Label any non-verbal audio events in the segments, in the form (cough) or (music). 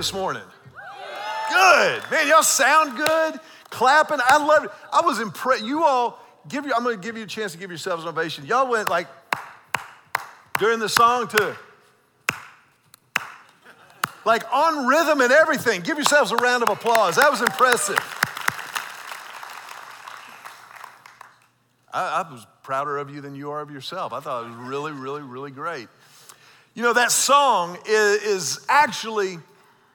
this morning? Good. Man, y'all sound good. Clapping. I love it. I was impressed. You all, give you, I'm going to give you a chance to give yourselves an ovation. Y'all went like during the song to like on rhythm and everything. Give yourselves a round of applause. That was impressive. I, I was prouder of you than you are of yourself. I thought it was really, really, really great. You know, that song is, is actually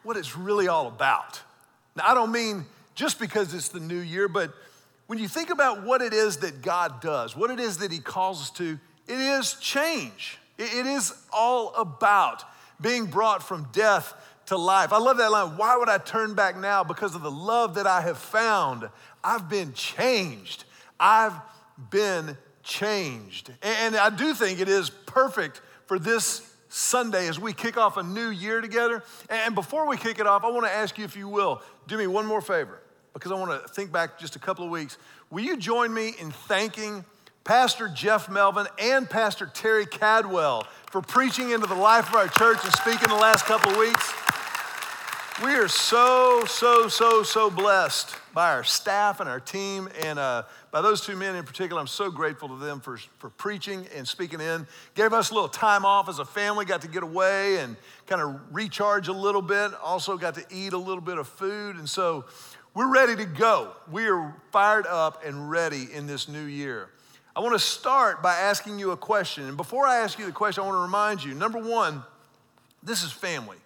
what it's really all about. Now, I don't mean just because it's the new year, but when you think about what it is that God does, what it is that He calls us to, it is change. It is all about being brought from death to life. I love that line. Why would I turn back now? Because of the love that I have found. I've been changed. I've been changed. And I do think it is perfect for this Sunday as we kick off a new year together. And before we kick it off, I want to ask you, if you will, do me one more favor because I want to think back just a couple of weeks. Will you join me in thanking Pastor Jeff Melvin and Pastor Terry Cadwell for preaching into the life of our church and speaking the last couple of weeks? We are so, so, so, so blessed by our staff and our team, and uh, by those two men in particular. I'm so grateful to them for, for preaching and speaking in. Gave us a little time off as a family, got to get away and kind of recharge a little bit. Also, got to eat a little bit of food. And so, we're ready to go. We are fired up and ready in this new year. I want to start by asking you a question. And before I ask you the question, I want to remind you number one, this is family.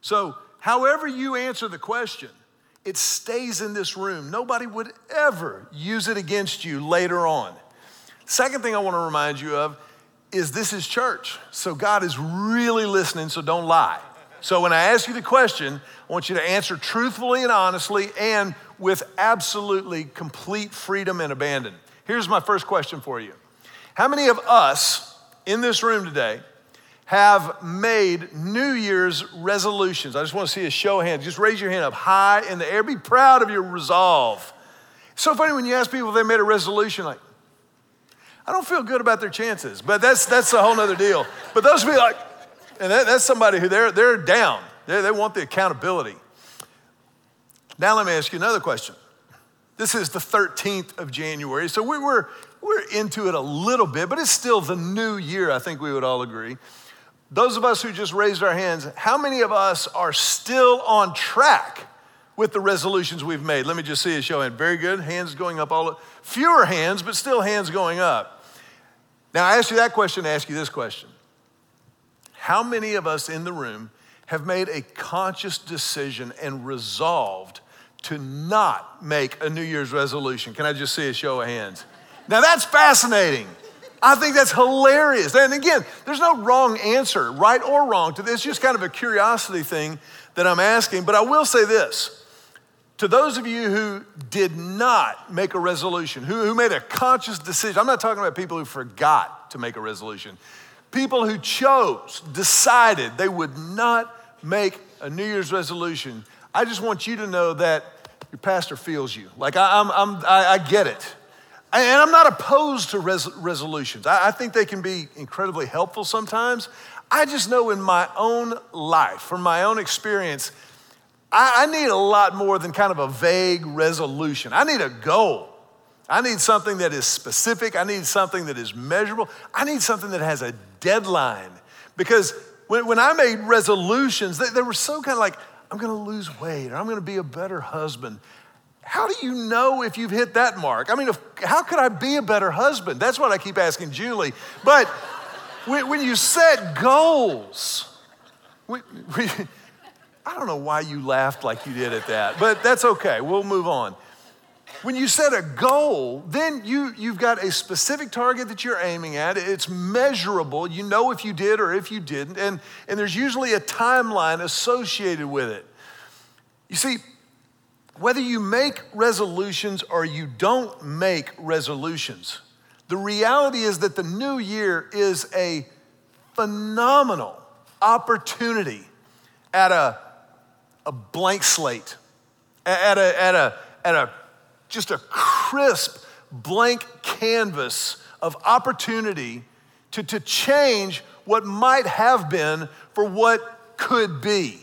So, However, you answer the question, it stays in this room. Nobody would ever use it against you later on. Second thing I want to remind you of is this is church. So God is really listening, so don't lie. So when I ask you the question, I want you to answer truthfully and honestly and with absolutely complete freedom and abandon. Here's my first question for you How many of us in this room today have made New Year's resolutions? I just want to see a show of hands. Just raise your hand up high in the air. Be proud of your resolve. It's so funny when you ask people if they made a resolution, like, I don't feel good about their chances, but that's, that's a whole other deal. But those be like, and that, that's somebody who they're, they're down. They, they want the accountability. Now, let me ask you another question. This is the 13th of January, so we we're, we're into it a little bit, but it's still the new year, I think we would all agree. Those of us who just raised our hands, how many of us are still on track with the resolutions we've made? Let me just see a show hand. Very good. Hands going up all fewer hands, but still hands going up. Now I asked you that question, I ask you this question. How many of us in the room have made a conscious decision and resolved to not make a New Year's resolution? Can I just see a show of hands? Now that's fascinating. I think that's hilarious. And again, there's no wrong answer, right or wrong to this. It's just kind of a curiosity thing that I'm asking. But I will say this to those of you who did not make a resolution, who, who made a conscious decision, I'm not talking about people who forgot to make a resolution, people who chose, decided they would not make a New Year's resolution. I just want you to know that your pastor feels you. Like I, I'm, I, I get it. And I'm not opposed to res- resolutions. I, I think they can be incredibly helpful sometimes. I just know in my own life, from my own experience, I, I need a lot more than kind of a vague resolution. I need a goal. I need something that is specific. I need something that is measurable. I need something that has a deadline. Because when, when I made resolutions, they, they were so kind of like, I'm gonna lose weight, or I'm gonna be a better husband. How do you know if you've hit that mark? I mean, if, how could I be a better husband? That's what I keep asking Julie. But when, when you set goals, we, we, (laughs) I don't know why you laughed like you did at that, but that's okay. We'll move on. When you set a goal, then you, you've got a specific target that you're aiming at. It's measurable. You know if you did or if you didn't. And, and there's usually a timeline associated with it. You see, whether you make resolutions or you don't make resolutions, the reality is that the new year is a phenomenal opportunity at a, a blank slate, at a, at, a, at a just a crisp blank canvas of opportunity to, to change what might have been for what could be.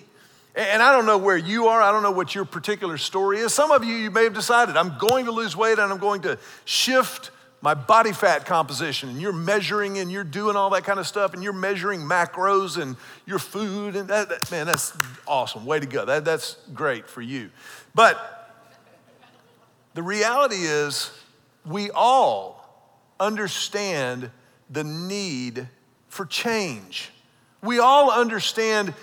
And I don't know where you are. I don't know what your particular story is. Some of you, you may have decided, I'm going to lose weight and I'm going to shift my body fat composition. And you're measuring and you're doing all that kind of stuff and you're measuring macros and your food. And that, that man, that's awesome. Way to go. That, that's great for you. But the reality is, we all understand the need for change. We all understand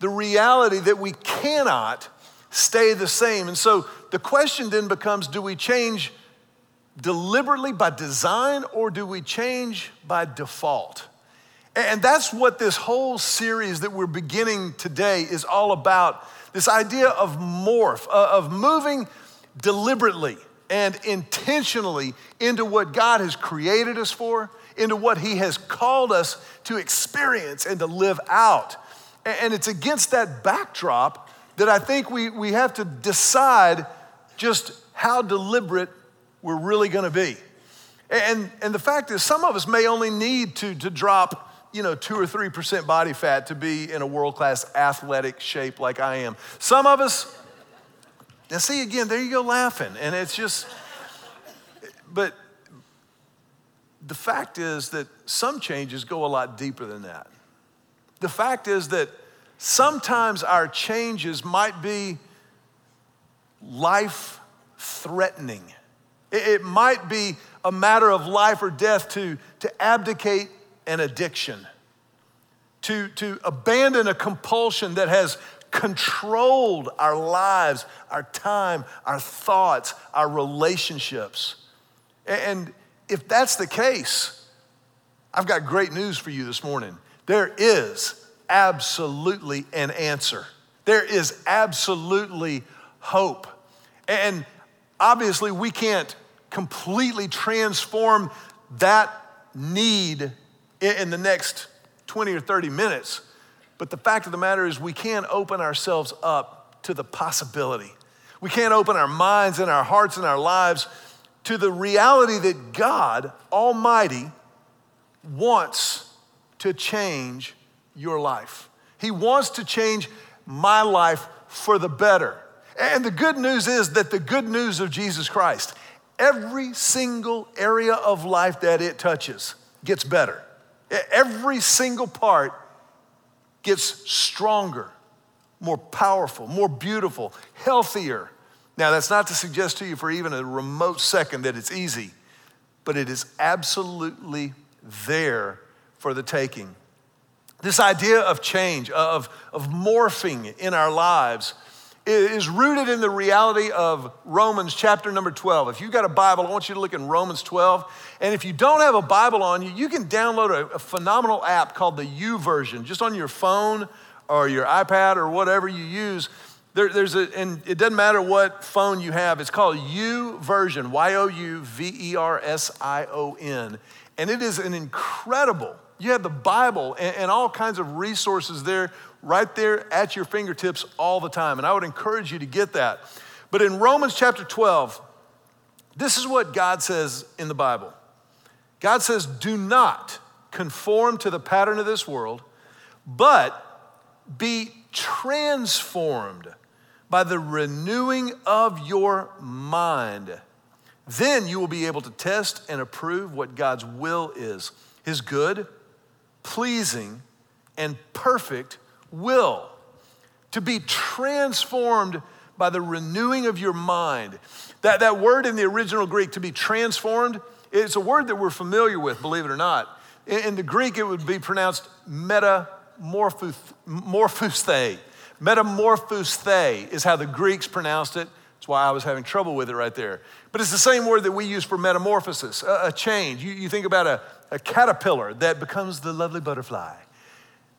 the reality that we cannot stay the same. And so the question then becomes do we change deliberately by design or do we change by default? And that's what this whole series that we're beginning today is all about this idea of morph, uh, of moving deliberately and intentionally into what God has created us for, into what He has called us to experience and to live out. And it's against that backdrop that I think we, we have to decide just how deliberate we're really gonna be. And, and the fact is, some of us may only need to, to drop you know, two or three percent body fat to be in a world class athletic shape like I am. Some of us, now see again, there you go laughing, and it's just, but the fact is that some changes go a lot deeper than that. The fact is that sometimes our changes might be life threatening. It might be a matter of life or death to, to abdicate an addiction, to, to abandon a compulsion that has controlled our lives, our time, our thoughts, our relationships. And if that's the case, I've got great news for you this morning. There is absolutely an answer. There is absolutely hope. And obviously, we can't completely transform that need in the next 20 or 30 minutes. But the fact of the matter is, we can't open ourselves up to the possibility. We can't open our minds and our hearts and our lives to the reality that God Almighty wants to change your life. He wants to change my life for the better. And the good news is that the good news of Jesus Christ, every single area of life that it touches gets better. Every single part gets stronger, more powerful, more beautiful, healthier. Now, that's not to suggest to you for even a remote second that it's easy, but it is absolutely there for the taking. This idea of change, of, of morphing in our lives, is rooted in the reality of Romans chapter number 12. If you've got a Bible, I want you to look in Romans 12. And if you don't have a Bible on you, you can download a, a phenomenal app called the YouVersion, just on your phone or your iPad or whatever you use. There, there's a, and it doesn't matter what phone you have, it's called YouVersion, Y O U V E R S I O N. And it is an incredible, you have the Bible and, and all kinds of resources there, right there at your fingertips all the time. And I would encourage you to get that. But in Romans chapter 12, this is what God says in the Bible God says, Do not conform to the pattern of this world, but be transformed by the renewing of your mind then you will be able to test and approve what God's will is His good, pleasing, and perfect will. To be transformed by the renewing of your mind. That, that word in the original Greek, to be transformed, it's a word that we're familiar with, believe it or not. In, in the Greek, it would be pronounced metamorphosthe. Metamorphosthe is how the Greeks pronounced it. That's why I was having trouble with it right there. But it's the same word that we use for metamorphosis, a, a change. You, you, think about a, a caterpillar that becomes the lovely butterfly.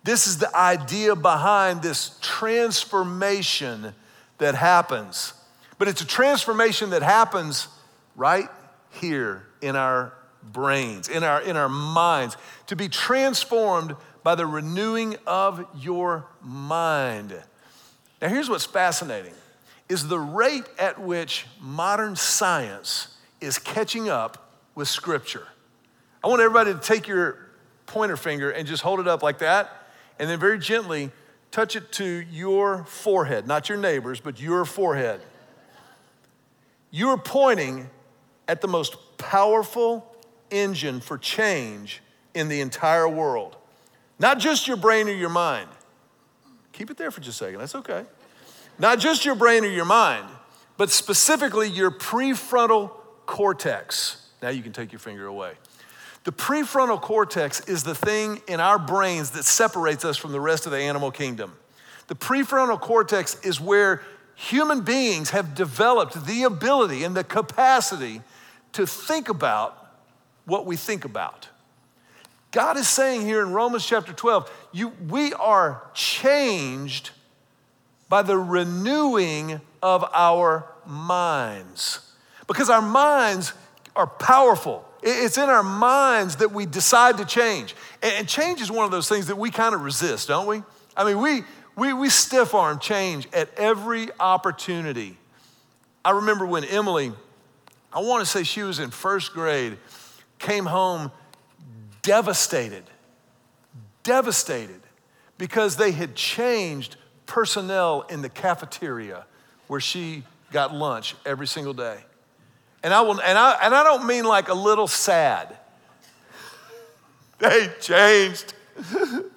This is the idea behind this transformation that happens. But it's a transformation that happens right here in our brains, in our, in our minds, to be transformed by the renewing of your mind. Now, here's what's fascinating is the rate at which modern science is catching up with Scripture. I want everybody to take your pointer finger and just hold it up like that and then very gently touch it to your forehead, not your neighbor's, but your forehead. You are pointing at the most powerful engine for change in the entire world. Not just your brain or your mind. Keep it there for just a second, that's okay. Not just your brain or your mind, but specifically your prefrontal cortex. Now you can take your finger away. The prefrontal cortex is the thing in our brains that separates us from the rest of the animal kingdom. The prefrontal cortex is where human beings have developed the ability and the capacity to think about what we think about. God is saying here in Romans chapter 12, you, we are changed by the renewing of our minds. Because our minds are powerful. It's in our minds that we decide to change. And change is one of those things that we kind of resist, don't we? I mean, we, we, we stiff arm change at every opportunity. I remember when Emily, I want to say she was in first grade, came home devastated, devastated because they had changed personnel in the cafeteria where she got lunch every single day. And I, will, and I, and I don't mean like a little sad. They changed.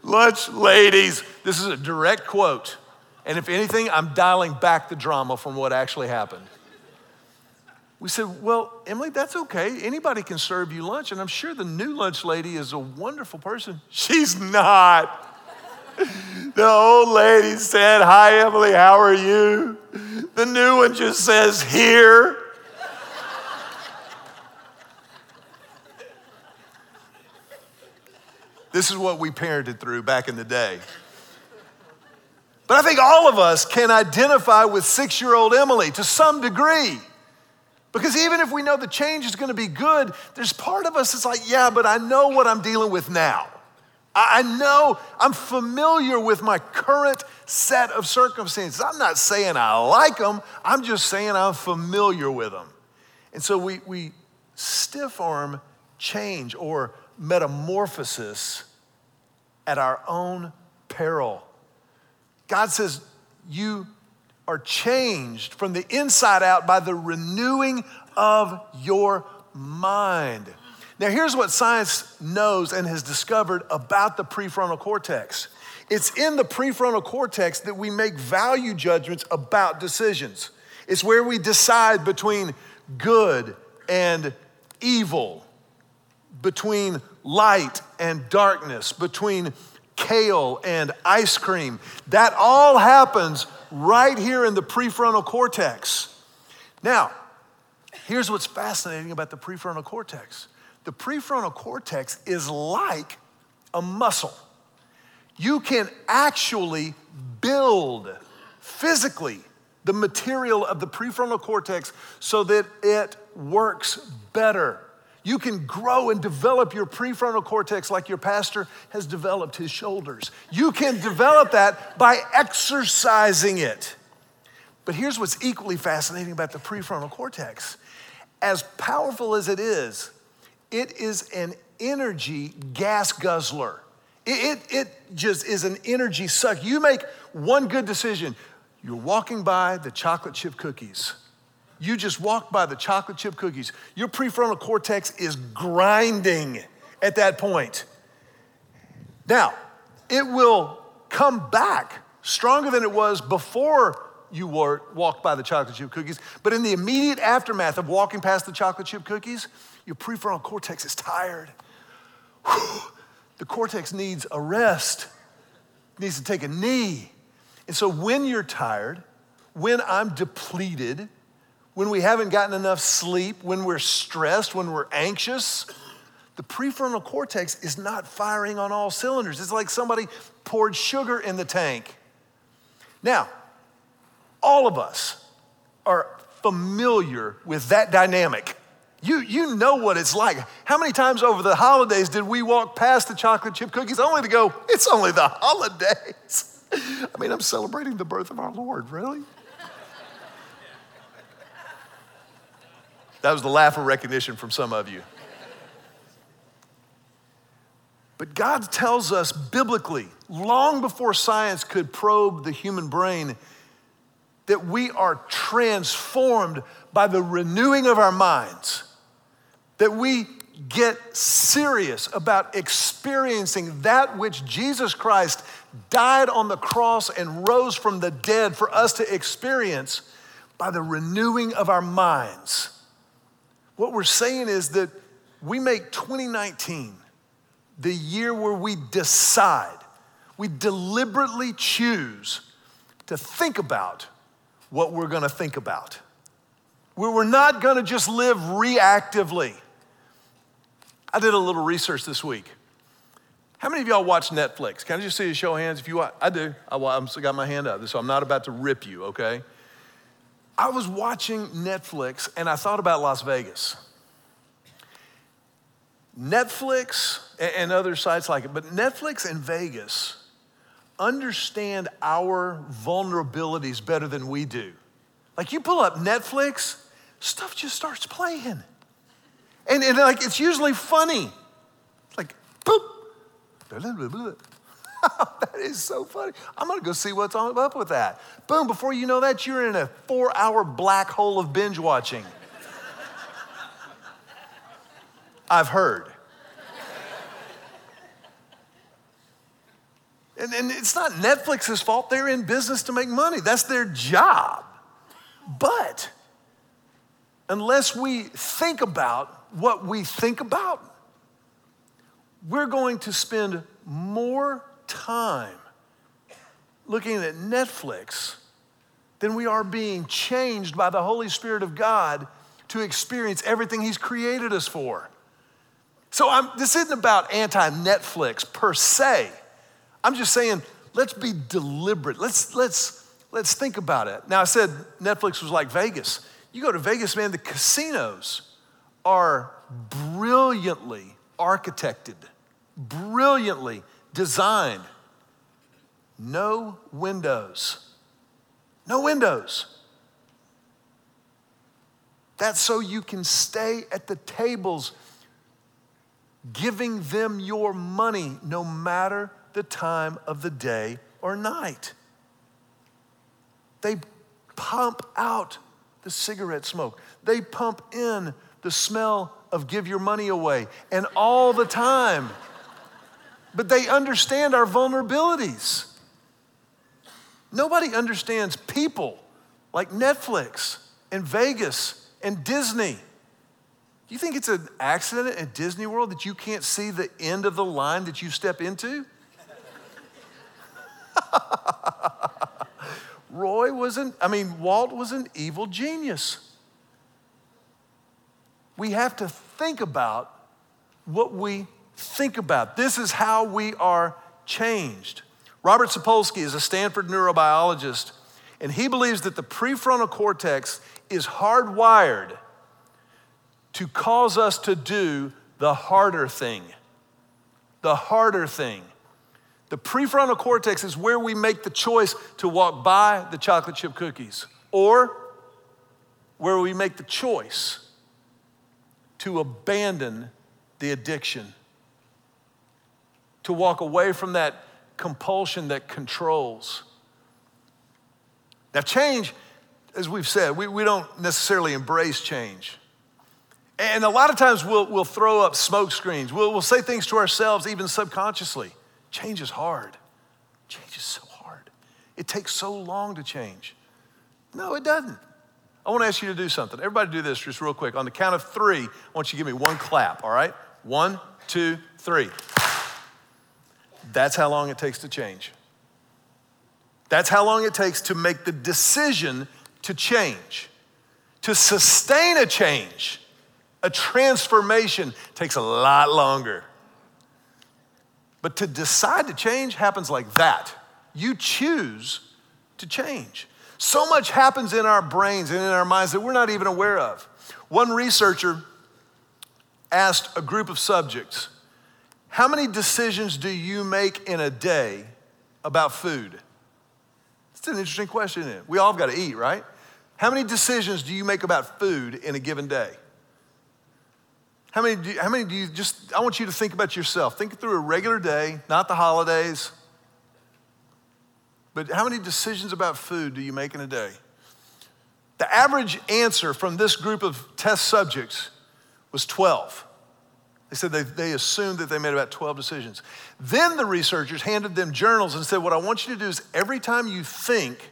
Lunch ladies. This is a direct quote. And if anything, I'm dialing back the drama from what actually happened. We said, Well, Emily, that's okay. Anybody can serve you lunch. And I'm sure the new lunch lady is a wonderful person. She's not. The old lady said, Hi, Emily, how are you? The new one just says, Here. This is what we parented through back in the day. But I think all of us can identify with six year old Emily to some degree. Because even if we know the change is going to be good, there's part of us that's like, yeah, but I know what I'm dealing with now. I know I'm familiar with my current set of circumstances. I'm not saying I like them, I'm just saying I'm familiar with them. And so we, we stiff arm change or metamorphosis at our own peril. God says, You are changed from the inside out by the renewing of your mind. Now, here's what science knows and has discovered about the prefrontal cortex it's in the prefrontal cortex that we make value judgments about decisions. It's where we decide between good and evil, between light and darkness, between kale and ice cream. That all happens right here in the prefrontal cortex. Now, here's what's fascinating about the prefrontal cortex the prefrontal cortex is like a muscle. You can actually build physically the material of the prefrontal cortex so that it works better. You can grow and develop your prefrontal cortex like your pastor has developed his shoulders. You can develop that by exercising it. But here's what's equally fascinating about the prefrontal cortex as powerful as it is, it is an energy gas guzzler. It, it, it, just is an energy suck. You make one good decision. You're walking by the chocolate chip cookies you just walk by the chocolate chip cookies. Your prefrontal cortex is grinding at that point. Now, it will come back stronger than it was before you walked by the chocolate chip cookies. But in the immediate aftermath of walking past the chocolate chip cookies, your prefrontal cortex is tired. The cortex needs a rest, needs to take a knee. And so when you're tired, when I'm depleted, when we haven't gotten enough sleep, when we're stressed, when we're anxious, the prefrontal cortex is not firing on all cylinders. It's like somebody poured sugar in the tank. Now, all of us are familiar with that dynamic. You, you know what it's like. How many times over the holidays did we walk past the chocolate chip cookies only to go, it's only the holidays? I mean, I'm celebrating the birth of our Lord, really? That was the laugh of recognition from some of you. But God tells us biblically, long before science could probe the human brain, that we are transformed by the renewing of our minds, that we get serious about experiencing that which Jesus Christ died on the cross and rose from the dead for us to experience by the renewing of our minds. What we're saying is that we make 2019 the year where we decide, we deliberately choose to think about what we're gonna think about. Where we're not gonna just live reactively. I did a little research this week. How many of y'all watch Netflix? Can I just see a show of hands if you watch? I do. I, have got my hand up, so I'm not about to rip you, okay? I was watching Netflix and I thought about Las Vegas. Netflix and other sites like it, but Netflix and Vegas understand our vulnerabilities better than we do. Like you pull up Netflix, stuff just starts playing. And, and like it's usually funny. It's like, boop. (laughs) that is so funny. I'm gonna go see what's up with that. Boom, before you know that, you're in a four hour black hole of binge watching. (laughs) I've heard. And, and it's not Netflix's fault. They're in business to make money, that's their job. But unless we think about what we think about, we're going to spend more time looking at Netflix than we are being changed by the Holy Spirit of God to experience everything He's created us for. So I'm, this isn't about anti Netflix per se. I'm just saying, let's be deliberate. Let's, let's, let's think about it. Now, I said Netflix was like Vegas. You go to Vegas, man, the casinos are brilliantly architected, brilliantly designed. No windows. No windows. That's so you can stay at the tables giving them your money no matter the time of the day or night. They pump out the cigarette smoke, they pump in the smell of give your money away, and all the time. But they understand our vulnerabilities. Nobody understands people like Netflix and Vegas and Disney. You think it's an accident at Disney World that you can't see the end of the line that you step into? (laughs) Roy was an, I mean, Walt was an evil genius. We have to think about what we think about. This is how we are changed. Robert Sapolsky is a Stanford neurobiologist, and he believes that the prefrontal cortex is hardwired to cause us to do the harder thing. The harder thing. The prefrontal cortex is where we make the choice to walk by the chocolate chip cookies or where we make the choice to abandon the addiction, to walk away from that compulsion that controls. Now, change, as we've said, we, we don't necessarily embrace change. And a lot of times we'll, we'll throw up smoke screens. We'll, we'll say things to ourselves, even subconsciously. Change is hard. Change is so hard. It takes so long to change. No, it doesn't. I want to ask you to do something. Everybody do this just real quick. On the count of three, I want you to give me one clap, all right? One, two, three. That's how long it takes to change. That's how long it takes to make the decision to change. To sustain a change, a transformation takes a lot longer. But to decide to change happens like that. You choose to change. So much happens in our brains and in our minds that we're not even aware of. One researcher asked a group of subjects, How many decisions do you make in a day about food? It's an interesting question, We all have got to eat, right? How many decisions do you make about food in a given day? How many, do you, how many do you just, I want you to think about yourself. Think through a regular day, not the holidays. But how many decisions about food do you make in a day? The average answer from this group of test subjects was 12. They said they, they assumed that they made about 12 decisions. Then the researchers handed them journals and said, What I want you to do is every time you think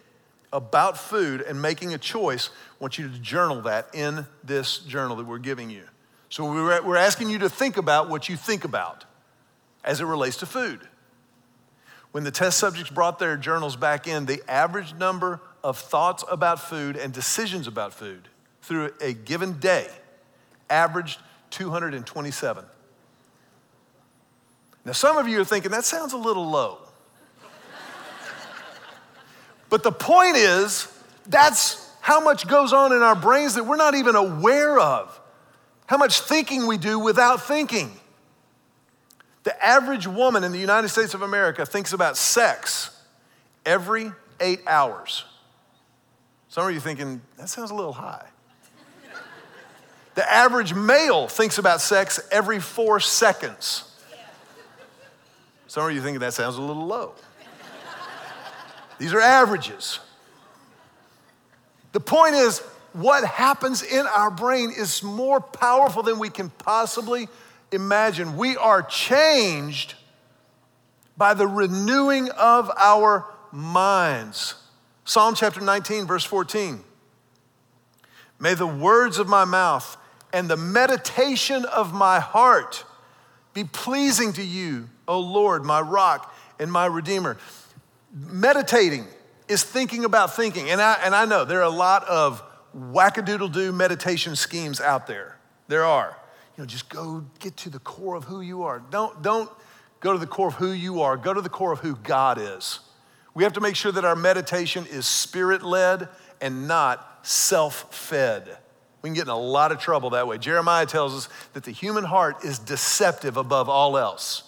about food and making a choice, I want you to journal that in this journal that we're giving you. So we're asking you to think about what you think about as it relates to food. When the test subjects brought their journals back in, the average number of thoughts about food and decisions about food through a given day averaged 227. Now, some of you are thinking that sounds a little low. (laughs) but the point is, that's how much goes on in our brains that we're not even aware of how much thinking we do without thinking. The average woman in the United States of America thinks about sex every eight hours. Some of you thinking, that sounds a little high. The average male thinks about sex every four seconds. Some of you thinking that sounds a little low. These are averages. The point is, what happens in our brain is more powerful than we can possibly imagine. We are changed by the renewing of our minds. Psalm chapter 19, verse 14. May the words of my mouth and the meditation of my heart be pleasing to you, O Lord, my rock and my redeemer. Meditating is thinking about thinking. And I, and I know there are a lot of wackadoodle do meditation schemes out there. There are. Know, just go get to the core of who you are. Don't, don't go to the core of who you are, go to the core of who God is. We have to make sure that our meditation is spirit led and not self fed. We can get in a lot of trouble that way. Jeremiah tells us that the human heart is deceptive above all else.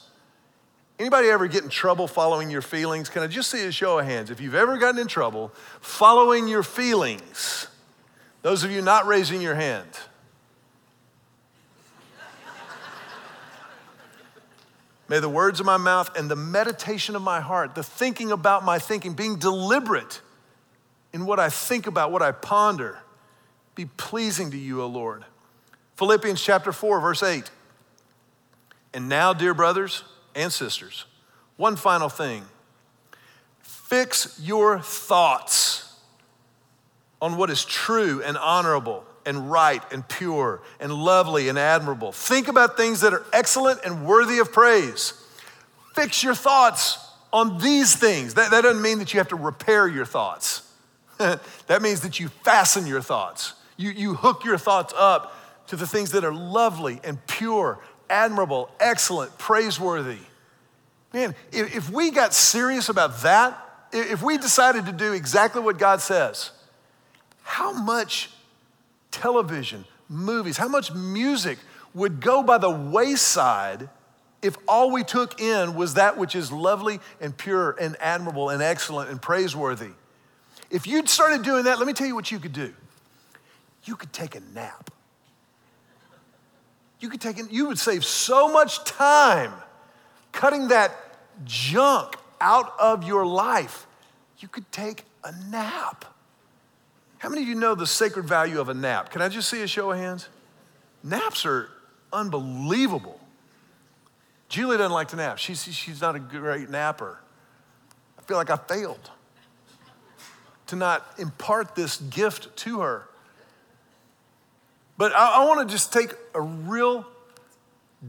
Anybody ever get in trouble following your feelings? Can I just see a show of hands? If you've ever gotten in trouble following your feelings, those of you not raising your hand. May the words of my mouth and the meditation of my heart, the thinking about my thinking, being deliberate in what I think about, what I ponder, be pleasing to you, O Lord. Philippians chapter 4, verse 8. And now, dear brothers and sisters, one final thing fix your thoughts on what is true and honorable and right and pure and lovely and admirable. Think about things that are excellent and worthy of praise. Fix your thoughts on these things. That, that doesn't mean that you have to repair your thoughts, (laughs) that means that you fasten your thoughts. You, you hook your thoughts up to the things that are lovely and pure, admirable, excellent, praiseworthy. Man, if, if we got serious about that, if we decided to do exactly what God says, how much television, movies, how much music would go by the wayside if all we took in was that which is lovely and pure and admirable and excellent and praiseworthy? If you'd started doing that, let me tell you what you could do. You could take a nap. You could take, you would save so much time cutting that junk out of your life. You could take a nap. How many of you know the sacred value of a nap? Can I just see a show of hands? Naps are unbelievable. Julie doesn't like to nap. She's, she's not a great napper. I feel like I failed to not impart this gift to her. But I, I want to just take a real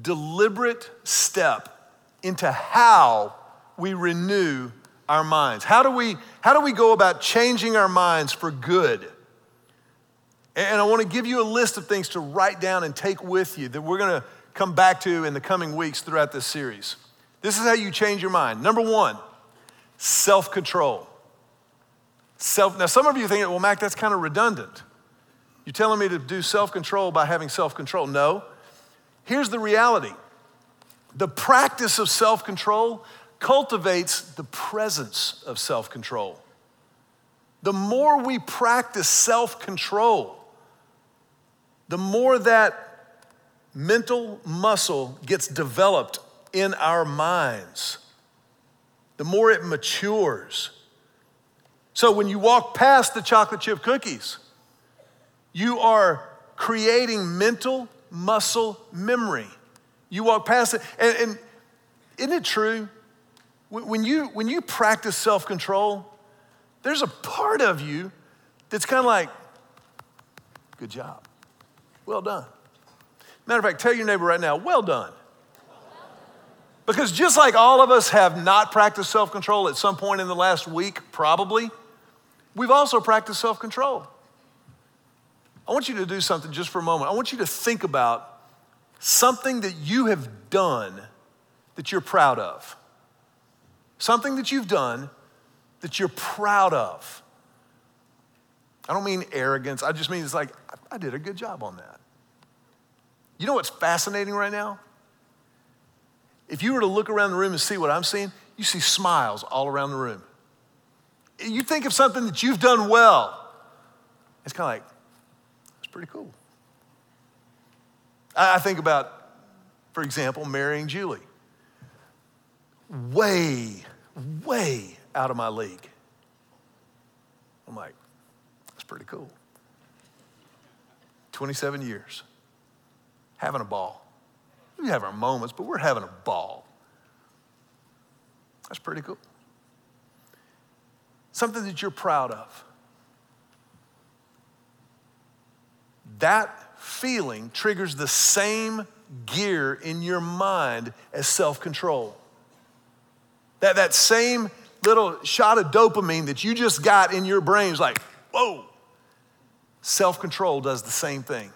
deliberate step into how we renew our minds? How do we, how do we go about changing our minds for good? And I want to give you a list of things to write down and take with you that we're going to come back to in the coming weeks throughout this series. This is how you change your mind. Number one, self control. Self, now, some of you think, well, Mac, that's kind of redundant. You're telling me to do self control by having self control. No. Here's the reality the practice of self control cultivates the presence of self control. The more we practice self control, the more that mental muscle gets developed in our minds, the more it matures. So when you walk past the chocolate chip cookies, you are creating mental muscle memory. You walk past it, and, and isn't it true? When you, when you practice self control, there's a part of you that's kind of like, good job. Well done. Matter of fact, tell your neighbor right now, well done. Because just like all of us have not practiced self control at some point in the last week, probably, we've also practiced self control. I want you to do something just for a moment. I want you to think about something that you have done that you're proud of. Something that you've done that you're proud of. I don't mean arrogance, I just mean it's like, I did a good job on that. You know what's fascinating right now? If you were to look around the room and see what I'm seeing, you see smiles all around the room. You think of something that you've done well, it's kind of like, it's pretty cool. I think about, for example, marrying Julie. Way, way out of my league. I'm like, that's pretty cool. 27 years, having a ball. We have our moments, but we're having a ball. That's pretty cool. Something that you're proud of. That feeling triggers the same gear in your mind as self control. That, that same little shot of dopamine that you just got in your brain is like, whoa. Self control does the same thing.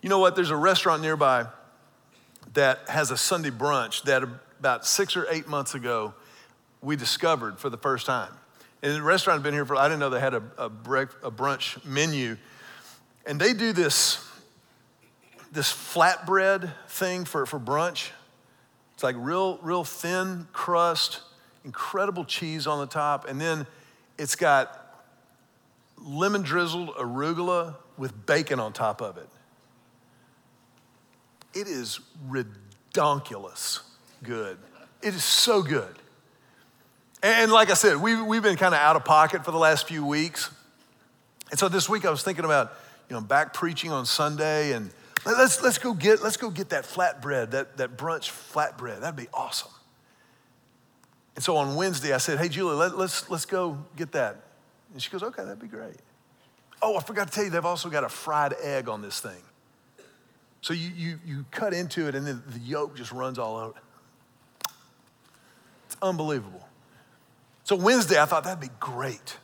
You know what? There's a restaurant nearby that has a Sunday brunch that about six or eight months ago we discovered for the first time. And the restaurant had been here for, I didn't know they had a, a, a brunch menu. And they do this, this flatbread thing for, for brunch. It's like real, real thin crust, incredible cheese on the top, and then it's got lemon drizzled arugula with bacon on top of it. It is redonkulous good. It is so good. And like I said, we, we've been kind of out of pocket for the last few weeks. And so this week I was thinking about, you know, back preaching on Sunday and let's, let's, go, get, let's go get that flatbread, that, that brunch flatbread. That'd be awesome. And so on Wednesday I said, hey, Julie, let, let's, let's go get that. And she goes, okay, that'd be great. Oh, I forgot to tell you, they've also got a fried egg on this thing. So you, you, you cut into it and then the yolk just runs all over. It's unbelievable. So Wednesday, I thought that'd be great.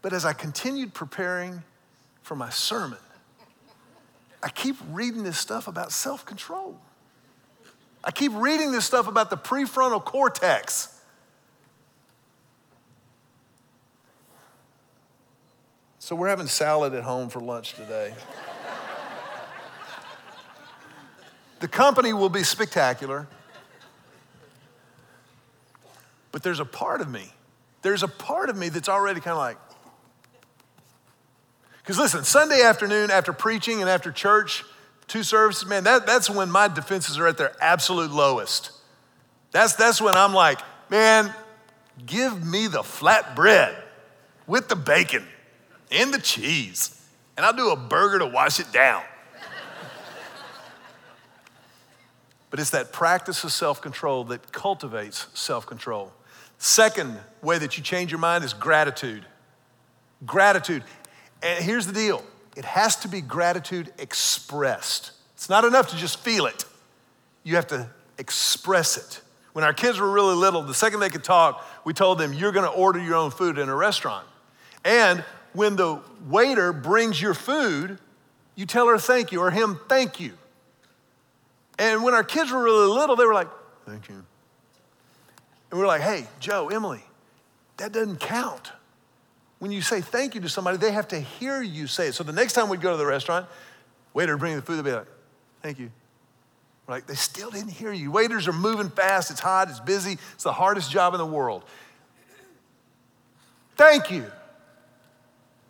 But as I continued preparing for my sermon, I keep reading this stuff about self control. I keep reading this stuff about the prefrontal cortex. So we're having salad at home for lunch today. the company will be spectacular. But there's a part of me, there's a part of me that's already kind of like, because listen, Sunday afternoon after preaching and after church, two services, man, that, that's when my defenses are at their absolute lowest. That's, that's when I'm like, man, give me the flat bread with the bacon and the cheese, and I'll do a burger to wash it down. (laughs) but it's that practice of self control that cultivates self control. Second way that you change your mind is gratitude. Gratitude. And here's the deal it has to be gratitude expressed. It's not enough to just feel it, you have to express it. When our kids were really little, the second they could talk, we told them, You're gonna order your own food in a restaurant. And when the waiter brings your food, you tell her thank you or him thank you. And when our kids were really little, they were like, Thank you. And we're like, Hey, Joe, Emily, that doesn't count. When you say thank you to somebody, they have to hear you say it. So the next time we go to the restaurant, waiter bring the food, they'll be like, thank you. We're like, they still didn't hear you. Waiters are moving fast, it's hot, it's busy, it's the hardest job in the world. Thank you.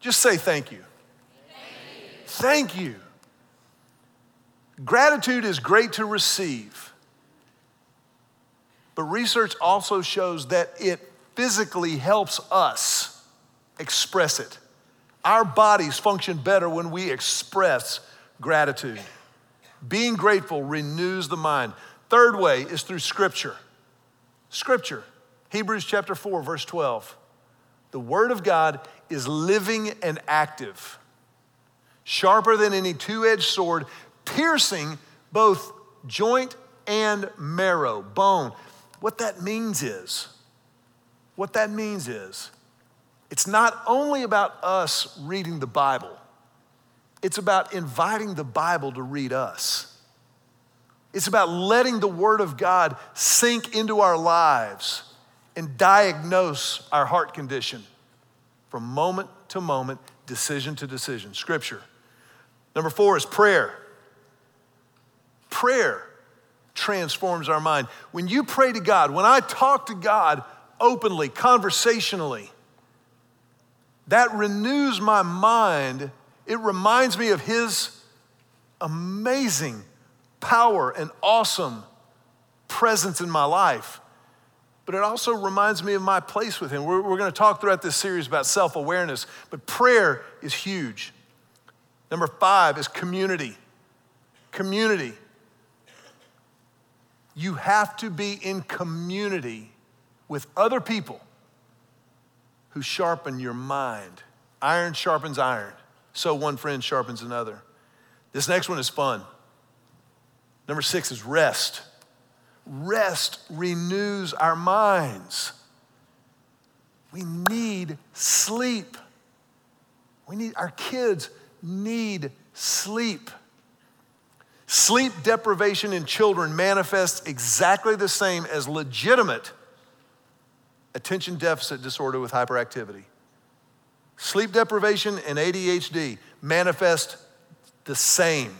Just say thank you. thank you. Gratitude is great to receive, but research also shows that it physically helps us express it. Our bodies function better when we express gratitude. Being grateful renews the mind. Third way is through Scripture. Scripture, Hebrews chapter 4, verse 12. The Word of God is living and active, sharper than any two edged sword, piercing both joint and marrow, bone. What that means is, what that means is, it's not only about us reading the Bible, it's about inviting the Bible to read us. It's about letting the Word of God sink into our lives and diagnose our heart condition from moment to moment, decision to decision. Scripture. Number four is prayer. Prayer transforms our mind. When you pray to God, when I talk to God openly, conversationally, that renews my mind. It reminds me of His amazing power and awesome presence in my life. But it also reminds me of my place with Him. We're, we're going to talk throughout this series about self awareness, but prayer is huge. Number five is community. Community. You have to be in community with other people who sharpen your mind. Iron sharpens iron, so one friend sharpens another. This next one is fun. Number six is rest. Rest renews our minds. We need sleep. We need, our kids need sleep. Sleep deprivation in children manifests exactly the same as legitimate attention deficit disorder with hyperactivity. Sleep deprivation and ADHD manifest the same.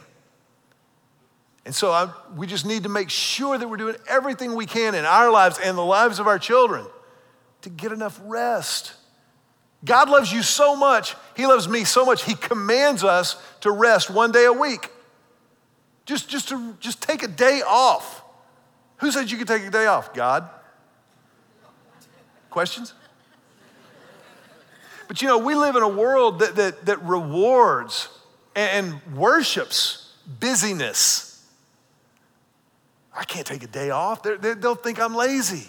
And so I, we just need to make sure that we're doing everything we can in our lives and the lives of our children to get enough rest. God loves you so much, He loves me so much, He commands us to rest one day a week. Just, just to just take a day off. Who said you could take a day off? God. Questions? But you know, we live in a world that, that, that rewards and worships busyness. I can't take a day off. they will think I'm lazy.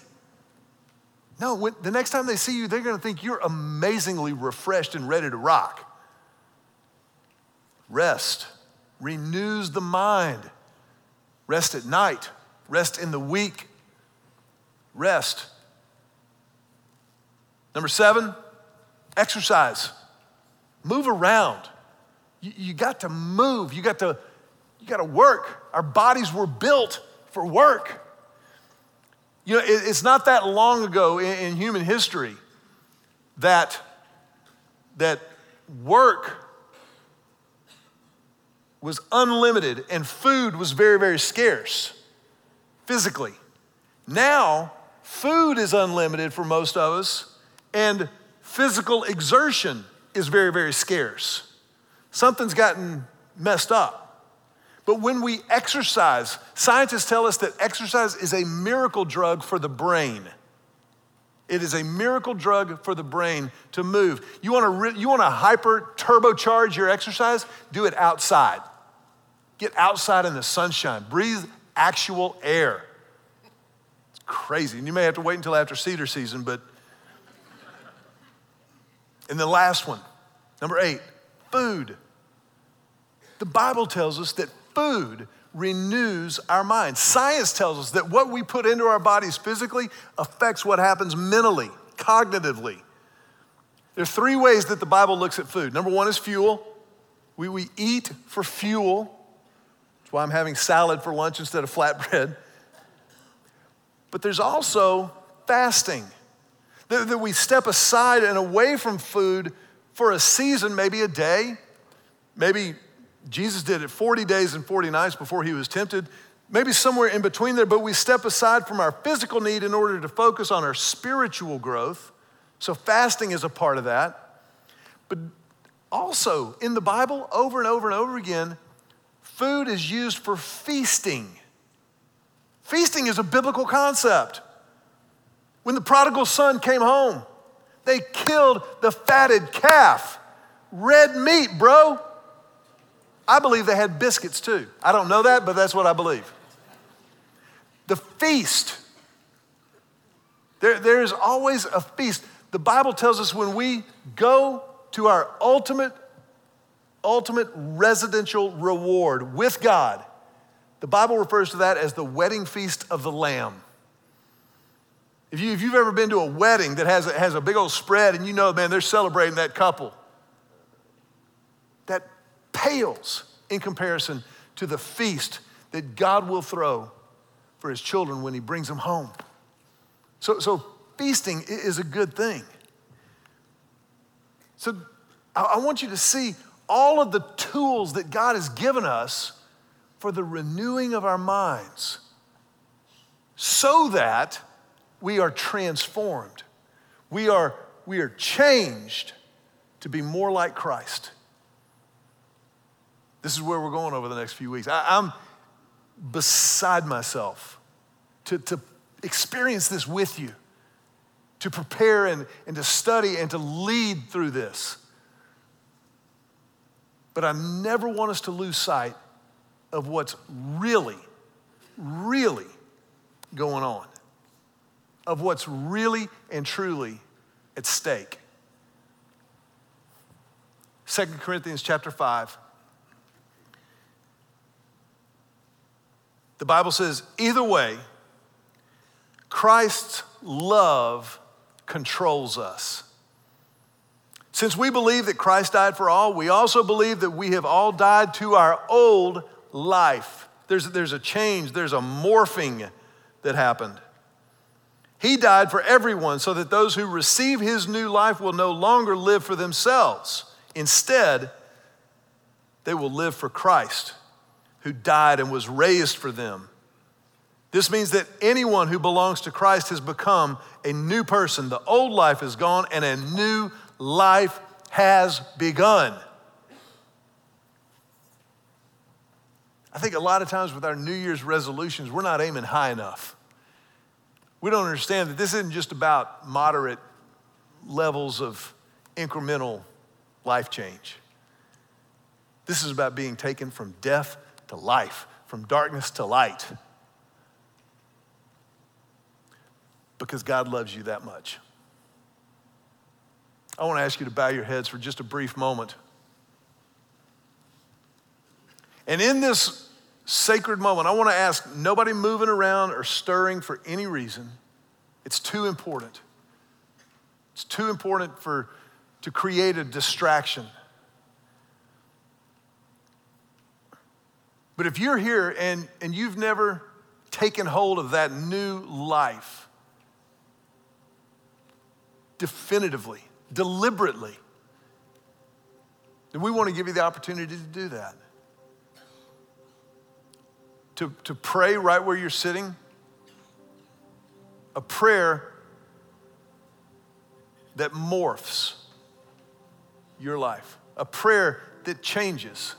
No, when, the next time they see you, they're going to think you're amazingly refreshed and ready to rock. Rest renews the mind. Rest at night, rest in the week, rest Number seven, exercise. Move around. You, you got to move. You got to, you got to work. Our bodies were built for work. You know, it, it's not that long ago in, in human history that, that work was unlimited and food was very, very scarce physically. Now, food is unlimited for most of us and physical exertion is very, very scarce. Something's gotten messed up. But when we exercise, scientists tell us that exercise is a miracle drug for the brain. It is a miracle drug for the brain to move. You re- you want to hyper turbocharge your exercise? Do it outside. Get outside in the sunshine. Breathe actual air. It's crazy. And you may have to wait until after cedar season, but and the last one, number eight, food. The Bible tells us that food renews our minds. Science tells us that what we put into our bodies physically affects what happens mentally, cognitively. There are three ways that the Bible looks at food. Number one is fuel. We, we eat for fuel. That's why I'm having salad for lunch instead of flatbread. But there's also fasting that, that we step aside and away from food for a season, maybe a day. Maybe Jesus did it 40 days and 40 nights before he was tempted. Maybe somewhere in between there, but we step aside from our physical need in order to focus on our spiritual growth. So fasting is a part of that. But Also, in the Bible, over and over and over again, food is used for feasting. Feasting is a biblical concept. When the prodigal son came home, they killed the fatted calf. Red meat, bro. I believe they had biscuits too. I don't know that, but that's what I believe. The feast. There, there is always a feast. The Bible tells us when we go to our ultimate, ultimate residential reward with God, the Bible refers to that as the wedding feast of the Lamb. If, you, if you've ever been to a wedding that has a, has a big old spread and you know, man, they're celebrating that couple, that pales in comparison to the feast that God will throw for his children when he brings them home. So, so feasting is a good thing. So I want you to see all of the tools that God has given us for the renewing of our minds so that we are transformed. We are, we are changed to be more like Christ. This is where we're going over the next few weeks. I, am beside myself to, to experience this with you, to prepare and, and to study and to lead through this. But I never want us to lose sight of what's really, really going on of what's really and truly at stake. 2 Corinthians chapter 5. The Bible says, either way, Christ's love controls us. Since we believe that Christ died for all, we also believe that we have all died to our old life. There's, there's a change, there's a morphing that happened. He died for everyone so that those who receive his new life will no longer live for themselves. Instead, they will live for Christ, who died and was raised for them. This means that anyone who belongs to Christ has become a new person. The old life is gone and a new life has begun. I think a lot of times with our New Year's resolutions, we're not aiming high enough. We don't understand that this isn't just about moderate levels of incremental life change. This is about being taken from death to life, from darkness to light. Because God loves you that much. I want to ask you to bow your heads for just a brief moment. And in this sacred moment. I want to ask nobody moving around or stirring for any reason. It's too important. It's too important for to create a distraction. But if you're here and, and you've never taken hold of that new life, definitively, deliberately, then we want to give you the opportunity to do that to, to pray right where you're sitting, a prayer that morphs your life, a prayer that changes.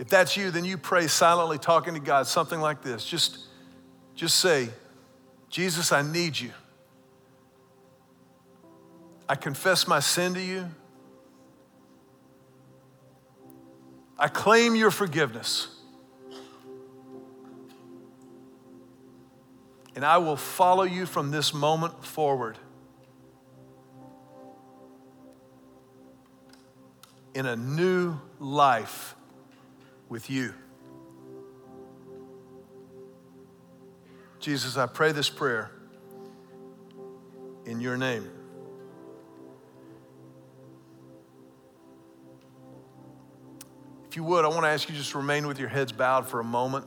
If that's you, then you pray silently, talking to God, something like this. Just, just say, Jesus, I need you. I confess my sin to you. I claim your forgiveness. And I will follow you from this moment forward in a new life with you. Jesus, I pray this prayer in your name. If you would, I want to ask you just remain with your heads bowed for a moment.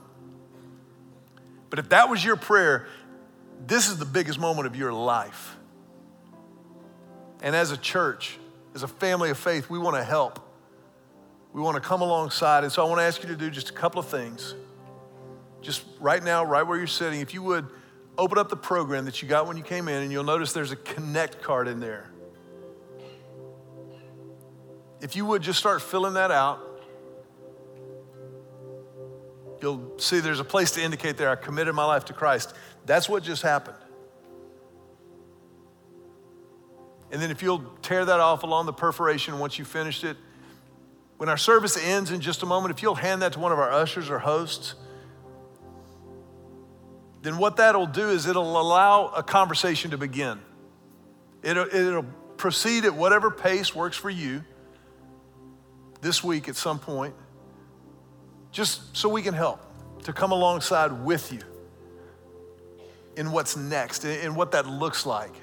But if that was your prayer, this is the biggest moment of your life. And as a church, as a family of faith, we want to help. We want to come alongside. And so I want to ask you to do just a couple of things. Just right now, right where you're sitting, if you would open up the program that you got when you came in, and you'll notice there's a connect card in there. If you would just start filling that out, you'll see there's a place to indicate there I committed my life to Christ. That's what just happened. And then if you'll tear that off along the perforation once you finished it, when our service ends in just a moment, if you'll hand that to one of our ushers or hosts, then what that'll do is it'll allow a conversation to begin. It'll, it'll proceed at whatever pace works for you this week at some point, just so we can help to come alongside with you in what's next, in what that looks like.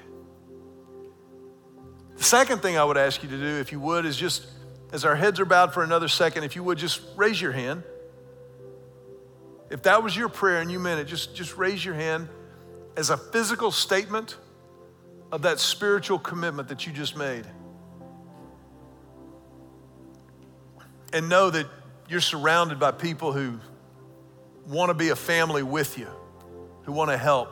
The second thing I would ask you to do, if you would, is just as our heads are bowed for another second, if you would just raise your hand. If that was your prayer and you meant it, just, just raise your hand as a physical statement of that spiritual commitment that you just made. And know that you're surrounded by people who want to be a family with you, who want to help.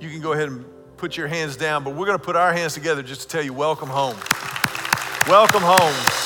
You can go ahead and put your hands down, but we're going to put our hands together just to tell you welcome home. Welcome home.